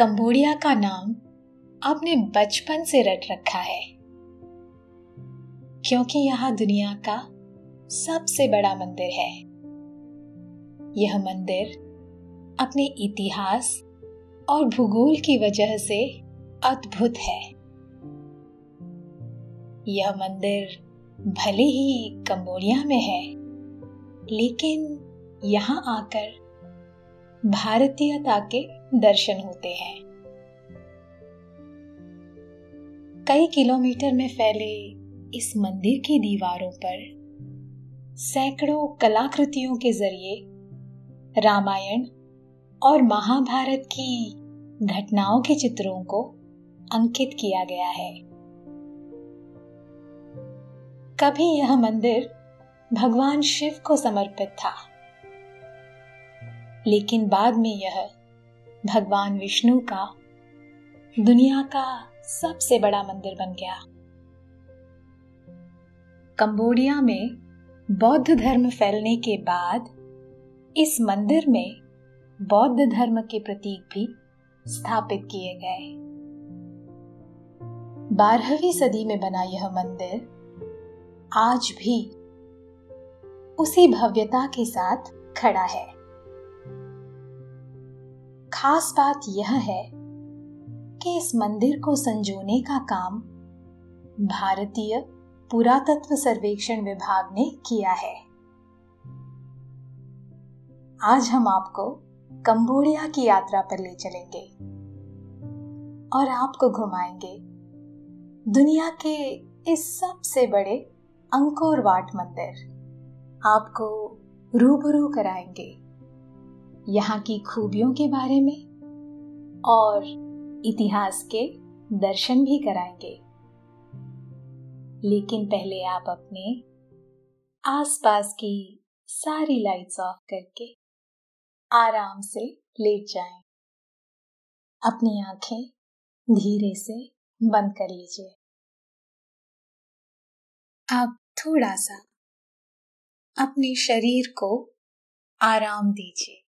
Cambodia का नाम आपने बचपन से रट रखा है। क्योंकि यह दुनिया का सबसे बड़ा मंदिर है। यह मंदिर अपने इतिहास और भूगोल की वजह से अद्भुत है। यह मंदिर भले ही कंबोडिया में है, लेकिन यहाँ आकर भारतीयता के दर्शन होते हैं। कई किलोमीटर में फैले इस मंदिर की दीवारों पर सैकड़ों कलाकृतियों के ज़रिए रामायण और महाभारत की घटनाओं के चित्रों को अंकित किया गया है। कभी यह मंदिर भगवान शिव को समर्पित था। लेकिन बाद में यह भगवान विष्णु का दुनिया का सबसे बड़ा मंदिर बन गया। कंबोडिया में बौद्ध धर्म फैलने के बाद इस मंदिर में बौद्ध धर्म के प्रतीक भी स्थापित किए गए। बारहवीं सदी में बना यह मंदिर आज भी उसी भव्यता के साथ खड़ा है। खास बात यह है कि इस मंदिर को संजोने का काम भारतीय पुरातत्व सर्वेक्षण विभाग ने किया है। आज हम आपको कंबोडिया की यात्रा पर ले चलेंगे और आपको घुमाएँगे दुनिया के इस सबसे बड़े अंकोर वाट मंदिर। आपको रूबरू कराएँगे। यहाँ की खूबियों के बारे में और इतिहास के दर्शन भी कराएँगे। लेकिन पहले आप अपने आसपास की सारी लाइट्स ऑफ़ करके आराम से लेट जाएँ। अपनी आँखें धीरे से बंद कर लीजिए। आप थोड़ा सा अपने शरीर को आराम दीजिए।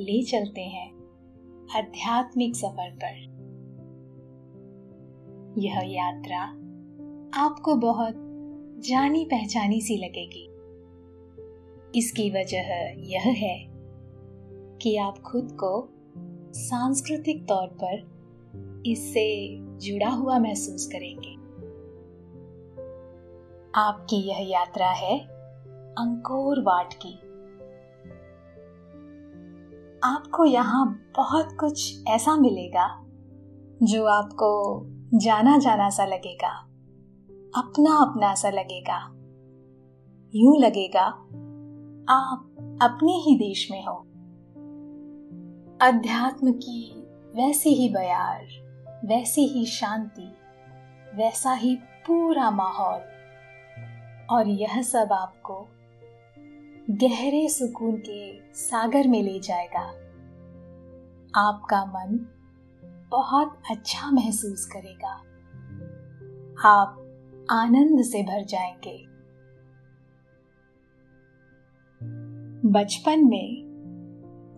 ले चलते हैं आध्यात्मिक सफ़र पर। यह यात्रा आपको बहुत जानी पहचानी सी लगेगी। इसकी वजह यह है कि आप खुद को सांस्कृतिक तौर पर इससे जुड़ा हुआ महसूस करेंगे। आपकी यह यात्रा है अंकोर वाट की। आपको यहाँ बहुत कुछ ऐसा मिलेगा, जो आपको जाना जाना सा लगेगा, अपना अपना सा लगेगा। यूँ लगेगा, आप अपने ही देश में हो। अध्यात्म की वैसी ही बयार, वैसी ही शांति, वैसा ही पूरा माहौल। और यह सब आपको गहरे सुकून के सागर में ले जाएगा। आपका मन बहुत अच्छा महसूस करेगा। आप आनंद से भर जाएँगे। बचपन में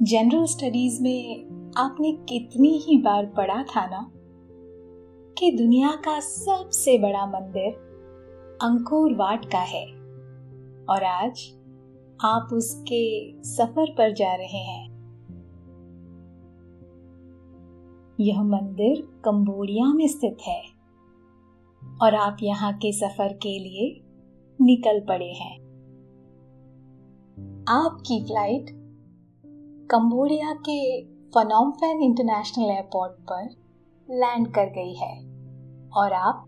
जनरल स्टडीज़ में आपने कितनी ही बार पढ़ा था ना कि दुनिया का सबसे बड़ा मंदिर अंकुर वाट का है। और आज आप उसके सफ़र पर जा रहे हैं। यह मंदिर कंबोडिया में स्थित है और आप यहाँ के सफ़र के लिए निकल पड़े हैं। आपकी फ़्लाइट कंबोडिया के फनोमफेन इंटरनेशनल एयरपोर्ट पर लैंड कर गई है और आप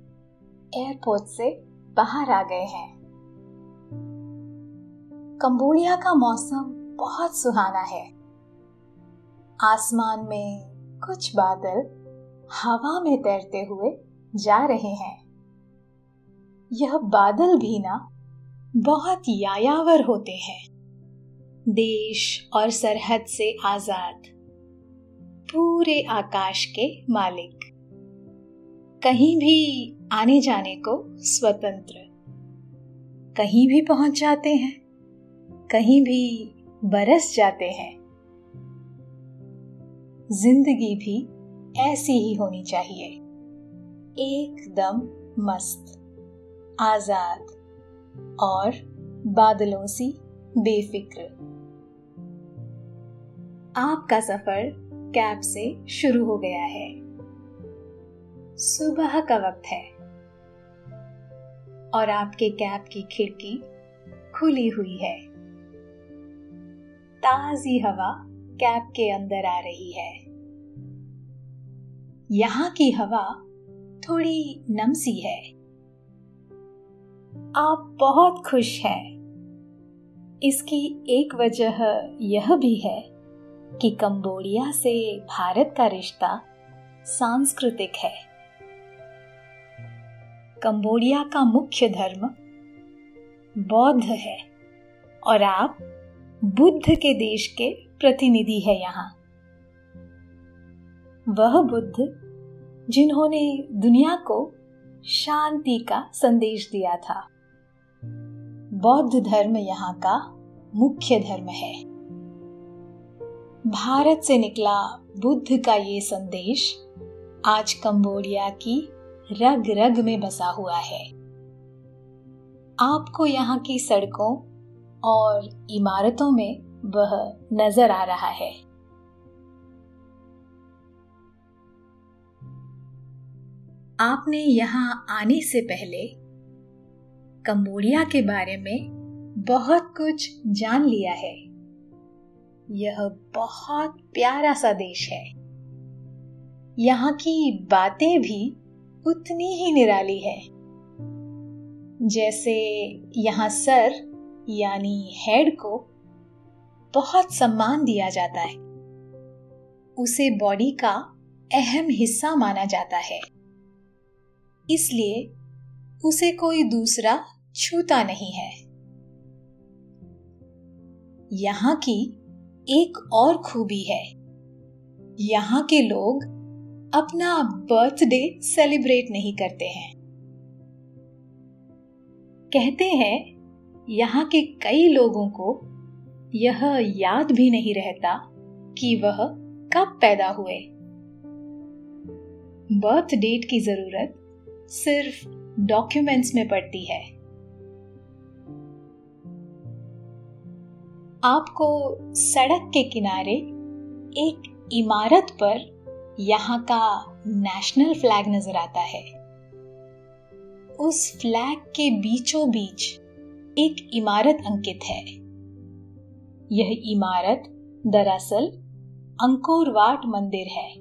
एयरपोर्ट से बाहर आ गए हैं। कंबोडिया का मौसम बहुत सुहाना है। आसमान में कुछ बादल हवा में तैरते हुए जा रहे हैं। यह बादल भी ना बहुत यायावर होते हैं। देश और सरहद से आज़ाद, पूरे आकाश के मालिक। कहीं भी आने जाने को स्वतंत्र, कहीं भी पहुँच जाते हैं। कहीं भी बरस जाते हैं। ज़िंदगी भी ऐसी ही होनी चाहिए। एकदम मस्त, आज़ाद और बादलों सी बेफिक्र। आपका सफ़र कैब से शुरू हो गया है। सुबह का वक्त है। और आपके कैब की खिड़की खुली हुई है। ताजी हवा कैब के अंदर आ रही है। यहाँ की हवा थोड़ी नमसी है। आप बहुत खुश हैं। इसकी एक वजह यह भी है कि कंबोडिया से भारत का रिश्ता सांस्कृतिक है। कंबोडिया का मुख्य धर्म बौद्ध है और आप बुद्ध के देश के प्रतिनिधि है यहाँ। वह बुद्ध जिन्होंने दुनिया को शांति का संदेश दिया था। बौद्ध धर्म यहाँ का मुख्य धर्म है। भारत से निकला बुद्ध का ये संदेश आज कंबोडिया की रग रग में बसा हुआ है। आपको यहाँ की सड़कों और इमारतों में वह नज़र आ रहा है। आपने यहाँ आने से पहले कंबोडिया के बारे में बहुत कुछ जान लिया है। यह बहुत प्यारा सा देश है। यहाँ की बातें भी उतनी ही निराली है। जैसे यहाँ सर यानी हेड को बहुत सम्मान दिया जाता है। उसे बॉडी का अहम हिस्सा माना जाता है। इसलिए उसे कोई दूसरा छूता नहीं है। यहाँ की एक और खूबी है। यहाँ के लोग अपना बर्थडे सेलिब्रेट नहीं करते हैं। कहते हैं यहाँ के कई लोगों को यह याद भी नहीं रहता कि वह कब पैदा हुए। बर्थ डेट की ज़रूरत सिर्फ़ डॉक्यूमेंट्स में पड़ती है। आपको सड़क के किनारे एक इमारत पर यहाँ का नेशनल फ्लैग नज़र आता है। उस फ्लैग के बीचों बीच एक इमारत अंकित है। यह इमारत दरअसल अंकोरवाट मंदिर है।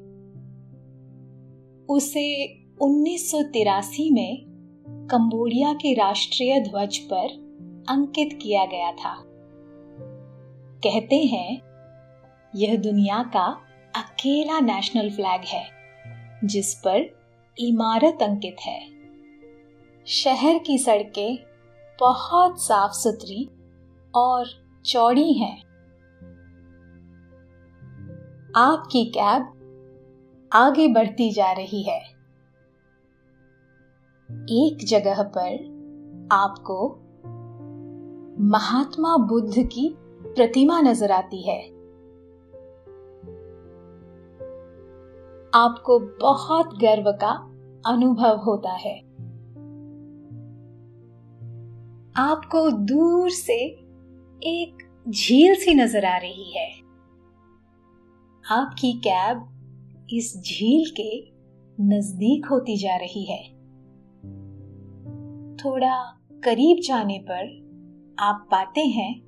उसे 1983 में कंबोडिया के राष्ट्रीय ध्वज पर अंकित किया गया था। कहते हैं, यह दुनिया का अकेला नेशनल फ्लैग है, जिस पर इमारत अंकित है। शहर की सड़कें बहुत साफ़ सुथरी और चौड़ी है। आपकी कैब आगे बढ़ती जा रही है। एक जगह पर आपको महात्मा बुद्ध की प्रतिमा नज़र आती है। आपको बहुत गर्व का अनुभव होता है। आपको दूर से एक झील सी नज़र आ रही है। आपकी कैब इस झील के नज़दीक होती जा रही है। थोड़ा करीब जाने पर आप पाते हैं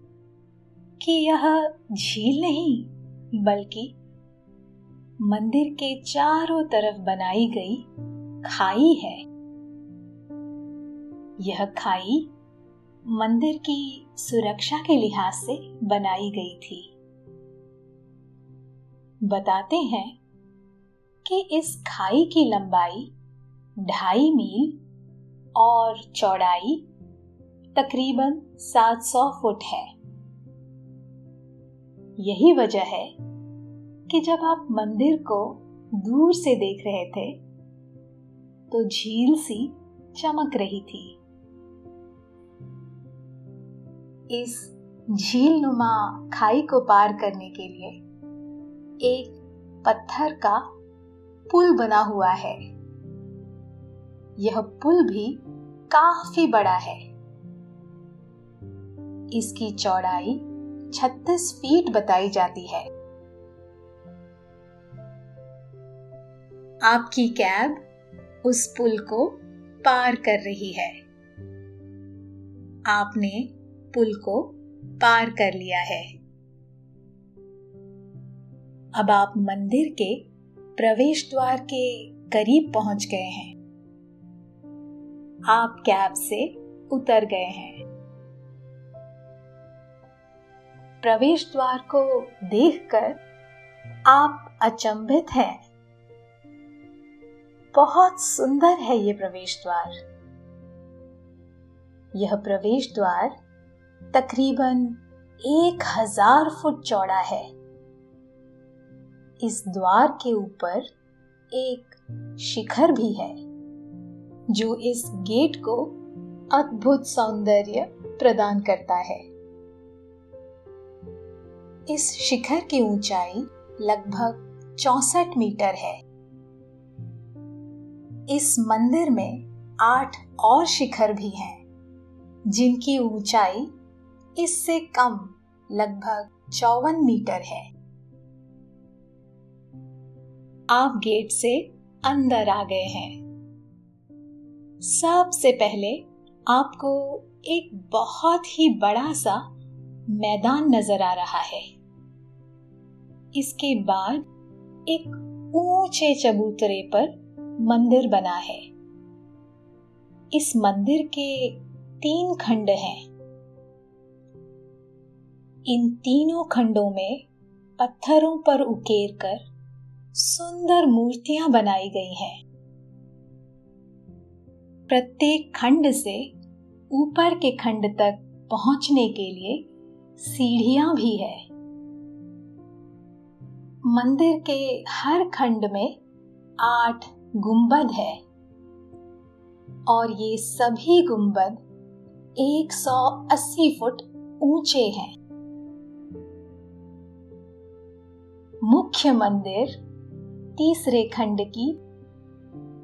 कि यह झील नहीं, बल्कि मंदिर के चारों तरफ़ बनाई गई खाई है। यह खाई मंदिर की सुरक्षा के लिहाज से बनाई गई थी। बताते हैं कि इस खाई की लंबाई ढाई मील और चौड़ाई तकरीबन 700 फुट है। यही वजह है कि जब आप मंदिर को दूर से देख रहे थे तो झील सी चमक रही थी। इस झील नुमा खाई को पार करने के लिए एक पत्थर का पुल बना हुआ है। यह पुल भी काफ़ी बड़ा है। इसकी चौड़ाई 36 फीट बताई जाती है। आपकी कैब उस पुल को पार कर रही है। आपने पुल को पार कर लिया है। अब आप मंदिर के प्रवेश द्वार के करीब पहुँच गए हैं। आप कैब से उतर गए हैं। प्रवेश द्वार को देखकर आप अचंभित हैं। बहुत सुंदर है ये प्रवेश द्वार। यह प्रवेश द्वार तकरीबन एक हज़ार फुट चौड़ा है। इस द्वार के ऊपर एक शिखर भी है, जो इस गेट को अद्भुत सौंदर्य प्रदान करता है। इस शिखर की ऊंचाई लगभग चौसठ मीटर है। इस मंदिर में आठ और शिखर भी हैं, जिनकी ऊंचाई इससे कम लगभग चौवन मीटर है। आप गेट से अंदर आ गए हैं। सबसे पहले आपको एक बहुत ही बड़ा सा मैदान नज़र आ रहा है। इसके बाद एक ऊँचे चबूतरे पर मंदिर बना है। इस मंदिर के तीन खंड हैं। इन तीनों खंडों में पत्थरों पर उकेर कर सुंदर मूर्तियाँ बनाई गई हैं। प्रत्येक खंड से ऊपर के खंड तक पहुँचने के लिए सीढ़ियाँ भी है। मंदिर के हर खंड में आठ गुंबद है और ये सभी गुंबद 180 फुट ऊँचे हैं। मुख्य मंदिर तीसरे खंड की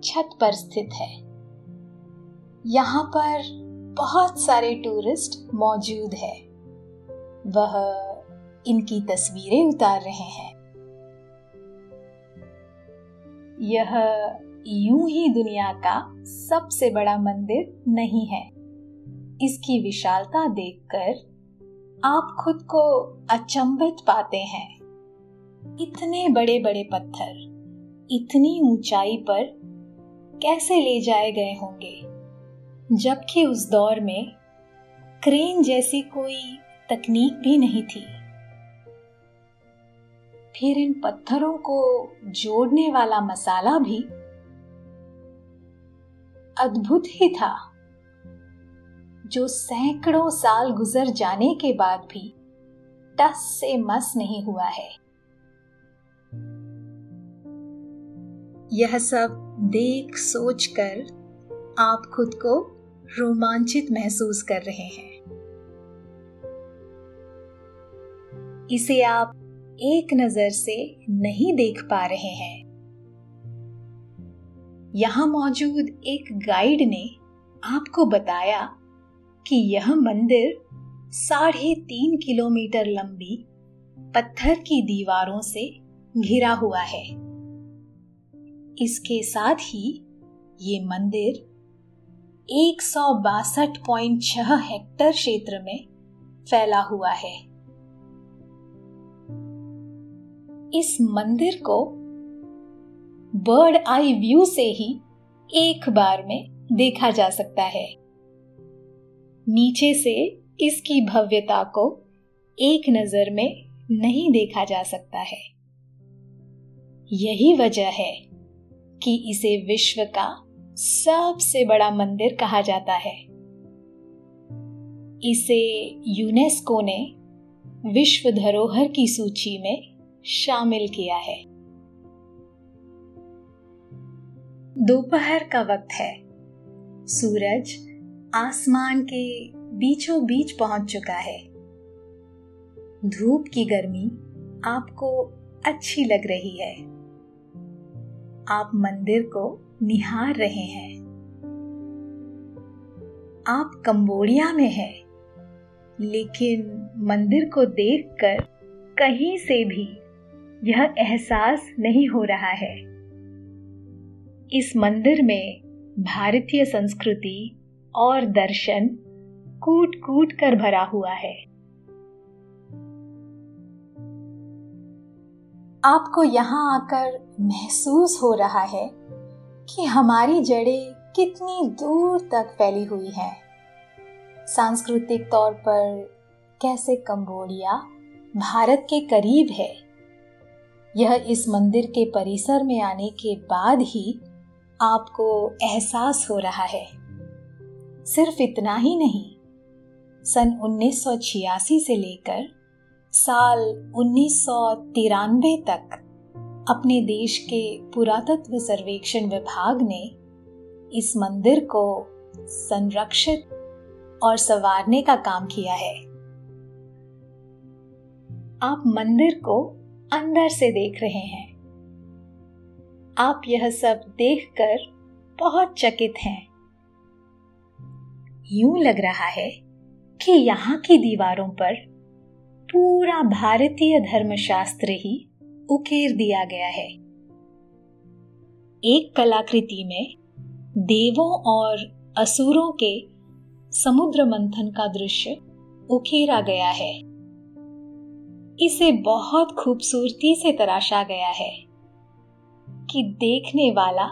छत पर स्थित है। यहाँ पर बहुत सारे टूरिस्ट मौजूद है। वह इनकी तस्वीरें उतार रहे हैं। यह यूँ ही दुनिया का सबसे बड़ा मंदिर नहीं है। इसकी विशालता देखकर आप खुद को अचंभित पाते हैं। इतने बड़े बड़े पत्थर, इतनी ऊंचाई पर कैसे ले जाए गए होंगे? जबकि उस दौर में क्रेन जैसी कोई तकनीक भी नहीं थी। फिर इन पत्थरों को जोड़ने वाला मसाला भी अद्भुत ही था, जो सैकड़ों साल गुजर जाने के बाद भी टस से मस नहीं हुआ है। यह सब देख सोच कर आप खुद को रोमांचित महसूस कर रहे हैं। इसे आप एक नज़र से नहीं देख पा रहे हैं। यहाँ मौजूद एक गाइड ने आपको बताया कि यह मंदिर साढ़े तीन किलोमीटर लंबी पत्थर की दीवारों से घिरा हुआ है। इसके साथ ही ये मंदिर एक हेक्टर क्षेत्र में फैला हुआ है। इस मंदिर को बर्ड आई व्यू से ही एक बार में देखा जा सकता है। नीचे से इसकी भव्यता को एक नज़र में नहीं देखा जा सकता है। यही वजह है कि इसे विश्व का सबसे बड़ा मंदिर कहा जाता है। इसे यूनेस्को ने विश्व धरोहर की सूची में शामिल किया है। दोपहर का वक्त है। सूरज आसमान के बीचों बीच पहुँच चुका है। धूप की गर्मी आपको अच्छी लग रही है। आप मंदिर को निहार रहे हैं। आप कंबोडिया में हैं, लेकिन मंदिर को देखकर कहीं से भी यह एहसास नहीं हो रहा है। इस मंदिर में भारतीय संस्कृति और दर्शन कूट कूट कर भरा हुआ है। आपको यहाँ आकर महसूस हो रहा है कि हमारी जड़ें कितनी दूर तक फैली हुई हैं। सांस्कृतिक तौर पर कैसे कंबोडिया भारत के करीब है, यह इस मंदिर के परिसर में आने के बाद ही आपको एहसास हो रहा है। सिर्फ़ इतना ही नहीं, सन 1986 से लेकर साल उन्नीस सौ तिरानबे तक अपने देश के पुरातत्व सर्वेक्षण विभाग ने इस मंदिर को संरक्षित और संवारने का काम किया है। आप मंदिर को अंदर से देख रहे हैं। आप यह सब देखकर बहुत चकित हैं। यूँ लग रहा है कि यहाँ की दीवारों पर पूरा भारतीय धर्मशास्त्र ही उकेर दिया गया है। एक कलाकृति में देवों और असुरों के समुद्र मंथन का दृश्य उकेरा गया है। इसे बहुत खूबसूरती से तराशा गया है कि देखने वाला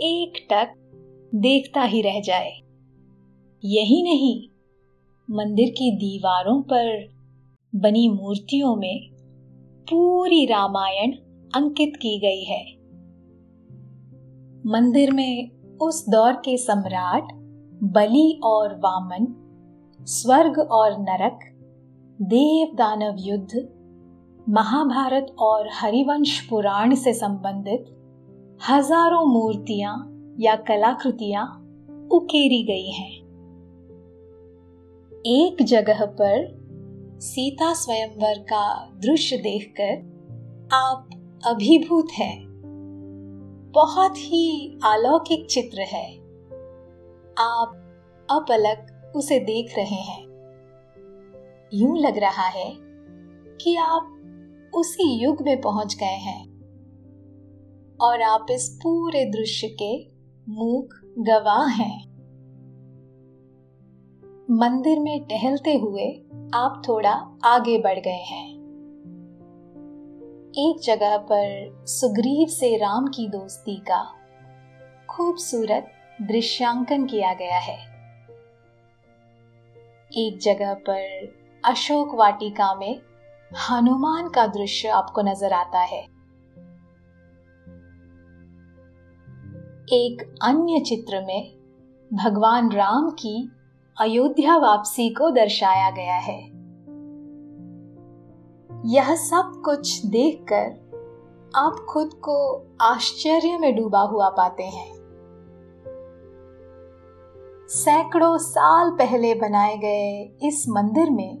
एक टक देखता ही रह जाए। यही नहीं, मंदिर की दीवारों पर बनी मूर्तियों में पूरी रामायण अंकित की गई है। मंदिर में उस दौर के सम्राट, बलि और वामन, स्वर्ग और नरक देव दानव युद्ध, महाभारत और हरिवंश पुराण से संबंधित हज़ारों मूर्तियाँ या कलाकृतियाँ उकेरी गई हैं। एक जगह पर सीता स्वयंवर का दृश्य देखकर आप अभिभूत हैं। बहुत ही अलौकिक चित्र है। आप अपलक उसे देख रहे हैं। यूँ लग रहा है कि आप उसी युग में पहुँच गए हैं। और आप इस पूरे दृश्य के मूक गवाह हैं। मंदिर में टहलते हुए आप थोड़ा आगे बढ़ गए हैं। एक जगह पर सुग्रीव से राम की दोस्ती का खूबसूरत दृश्यांकन किया गया है। एक जगह पर अशोक वाटिका में हनुमान का दृश्य आपको नज़र आता है। एक अन्य चित्र में भगवान राम की अयोध्या वापसी को दर्शाया गया है। यह सब कुछ देखकर आप खुद को आश्चर्य में डूबा हुआ पाते हैं। सैकड़ों साल पहले बनाए गए इस मंदिर में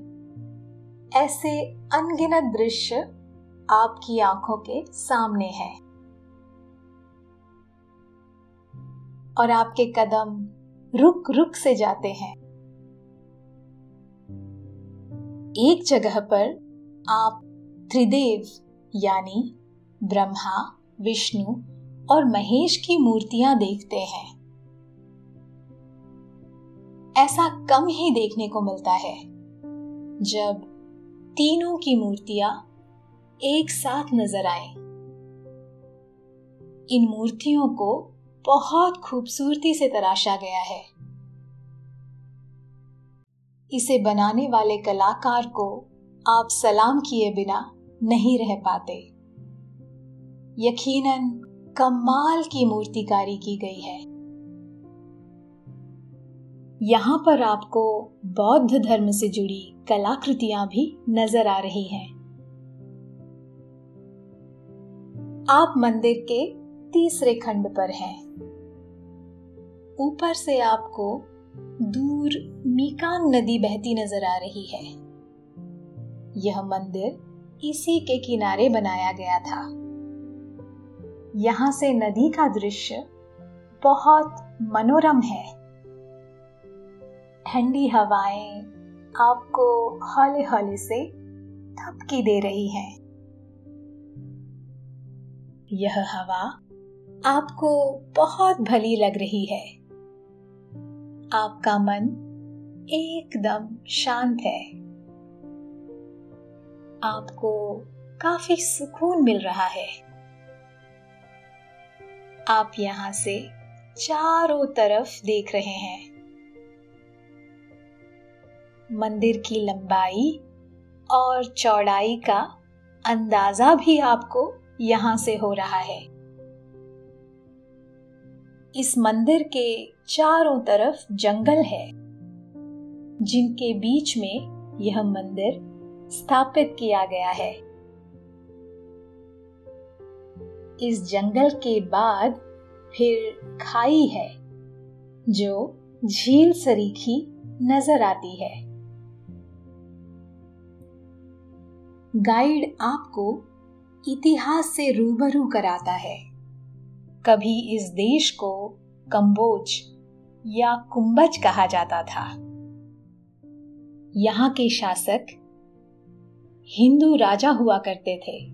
ऐसे अनगिनत दृश्य आपकी आँखों के सामने हैं। और आपके कदम रुक रुक से जाते हैं। एक जगह पर आप त्रिदेव, यानी ब्रह्मा, विष्णु और महेश की मूर्तियाँ देखते हैं। ऐसा कम ही देखने को मिलता है, जब तीनों की मूर्तियाँ एक साथ नज़र आए। इन मूर्तियों को बहुत खूबसूरती से तराशा गया है। इसे बनाने वाले कलाकार को आप सलाम किए बिना नहीं रह पाते यकीनन कमाल की मूर्तिकारी की गई है यहाँ पर आपको बौद्ध धर्म से जुड़ी कलाकृतियाँ भी नज़र आ रही हैं। आप मंदिर के तीसरे खंड पर हैं। ऊपर से आपको दूर मीकांग नदी बहती नज़र आ रही है। यह मंदिर इसी के किनारे बनाया गया था। यहाँ से नदी का दृश्य बहुत मनोरम है। ठंडी हवाएँ आपको हौले हौले से थपकी दे रही हैं। यह हवा आपको बहुत भली लग रही है। आपका मन एकदम शांत है। आपको काफ़ी सुकून मिल रहा है। आप यहाँ से चारों तरफ़ देख रहे हैं। मंदिर की लंबाई और चौड़ाई का अंदाज़ा भी आपको यहाँ से हो रहा है। इस मंदिर के चारों तरफ़ जंगल है, जिनके बीच में यह मंदिर स्थापित किया गया है। इस जंगल के बाद फिर खाई है, जो झील सरीखी नज़र आती है। गाइड आपको इतिहास से रूबरू कराता है। कभी इस देश को कंबोज या कुंभज कहा जाता था। यहाँ के शासक हिंदू राजा हुआ करते थे।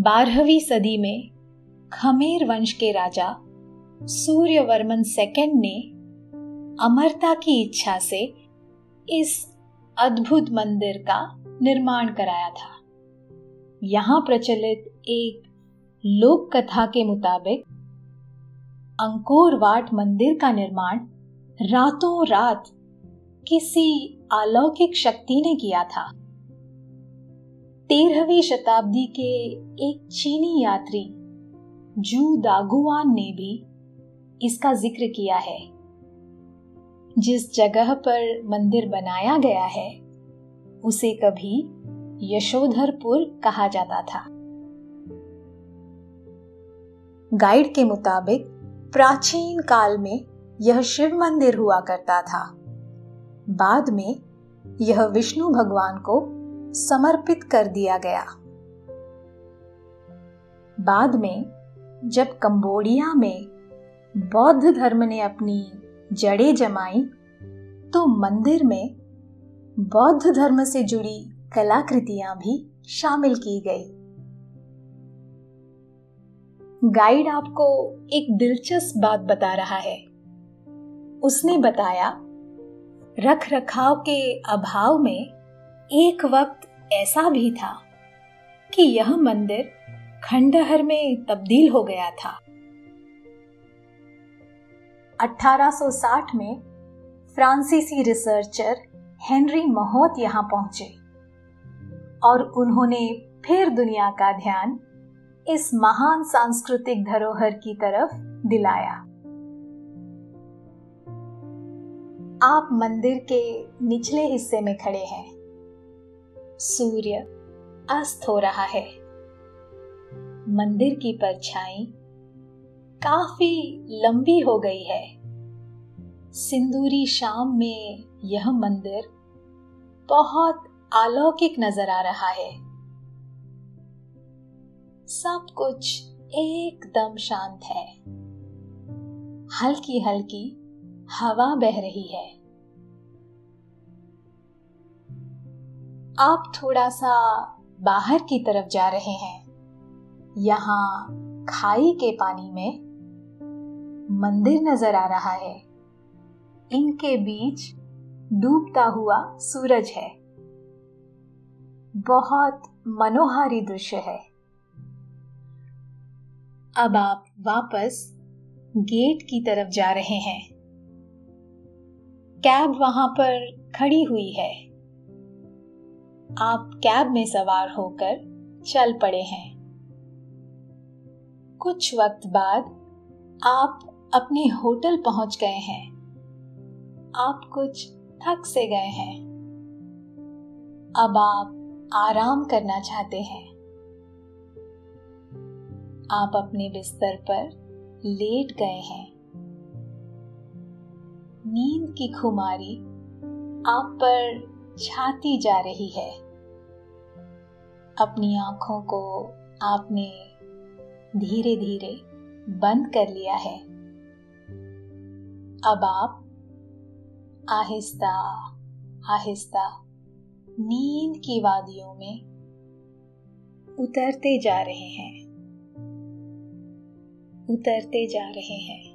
बारहवीं सदी में खमेर वंश के राजा सूर्यवर्मन सेकंड ने अमरता की इच्छा से इस अद्भुत मंदिर का निर्माण कराया था। यहाँ प्रचलित एक लोक कथा के मुताबिक अंकोर वाट मंदिर का निर्माण रातों रात किसी अलौकिक शक्ति ने किया था। तेरहवीं शताब्दी के एक चीनी यात्री, जू दागुआन ने भी इसका ज़िक्र किया है। जिस जगह पर मंदिर बनाया गया है, उसे कभी यशोधरपुर कहा जाता था। गाइड के मुताबिक प्राचीन काल में यह शिव मंदिर हुआ करता था। बाद में यह विष्णु भगवान को समर्पित कर दिया गया। बाद में जब कंबोडिया में बौद्ध धर्म ने अपनी जड़ें जमाई तो मंदिर में बौद्ध धर्म से जुड़ी कलाकृतियाँ भी शामिल की गई। गाइड आपको एक दिलचस्प बात बता रहा है। उसने बताया रख रखाव के अभाव में एक वक्त ऐसा भी था कि यह मंदिर खंडहर में तब्दील हो गया था। 1860 में फ्रांसीसी रिसर्चर हेनरी महोत यहाँ पहुँचे और उन्होंने फिर दुनिया का ध्यान इस महान सांस्कृतिक धरोहर की तरफ़ दिलाया। आप मंदिर के निचले हिस्से में खड़े हैं। सूर्य अस्त हो रहा है। मंदिर की परछाई काफ़ी लंबी हो गई है। सिंदूरी शाम में यह मंदिर बहुत अलौकिक नज़र आ रहा है। सब कुछ एकदम शांत है। हल्की हल्की हवा बह रही है। आप थोड़ा सा बाहर की तरफ़ जा रहे हैं। यहाँ खाई के पानी में मंदिर नज़र आ रहा है। इनके बीच डूबता हुआ सूरज है। बहुत मनोहारी दृश्य है। अब आप वापस गेट की तरफ़ जा रहे हैं। कैब वहाँ पर खड़ी हुई है। आप कैब में सवार होकर चल पड़े हैं। कुछ वक्त बाद आप अपने होटल पहुँच गए हैं। आप कुछ थक से गए हैं। अब आप आराम करना चाहते हैं। आप अपने बिस्तर पर लेट गए हैं। नींद की खुमारी आप पर छाती जा रही है। अपनी आँखों को आपने धीरे धीरे बंद कर लिया है। अब आप आहिस्ता आहिस्ता नींद की वादियों में उतरते जा रहे हैं। उतरते जा रहे हैं।